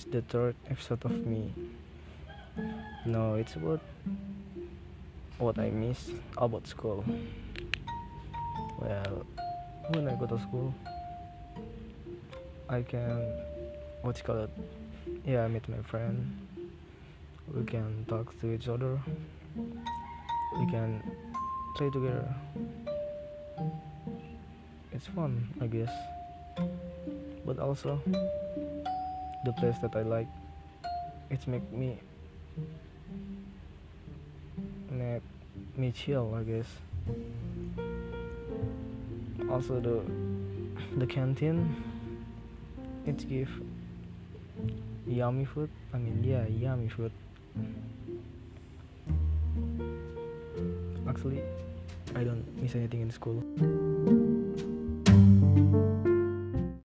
the third episode of me. No, it's about what I miss about school. Well, when I go to school, I can what you call it? Yeah, I meet my friend. We can talk to each other. We can play together. It's fun, I guess. But also, the place that I like, it's make me make me chill, I guess. Also the the canteen, it give yummy food. I mean, yeah, yummy food. Actually, I don't miss anything in school.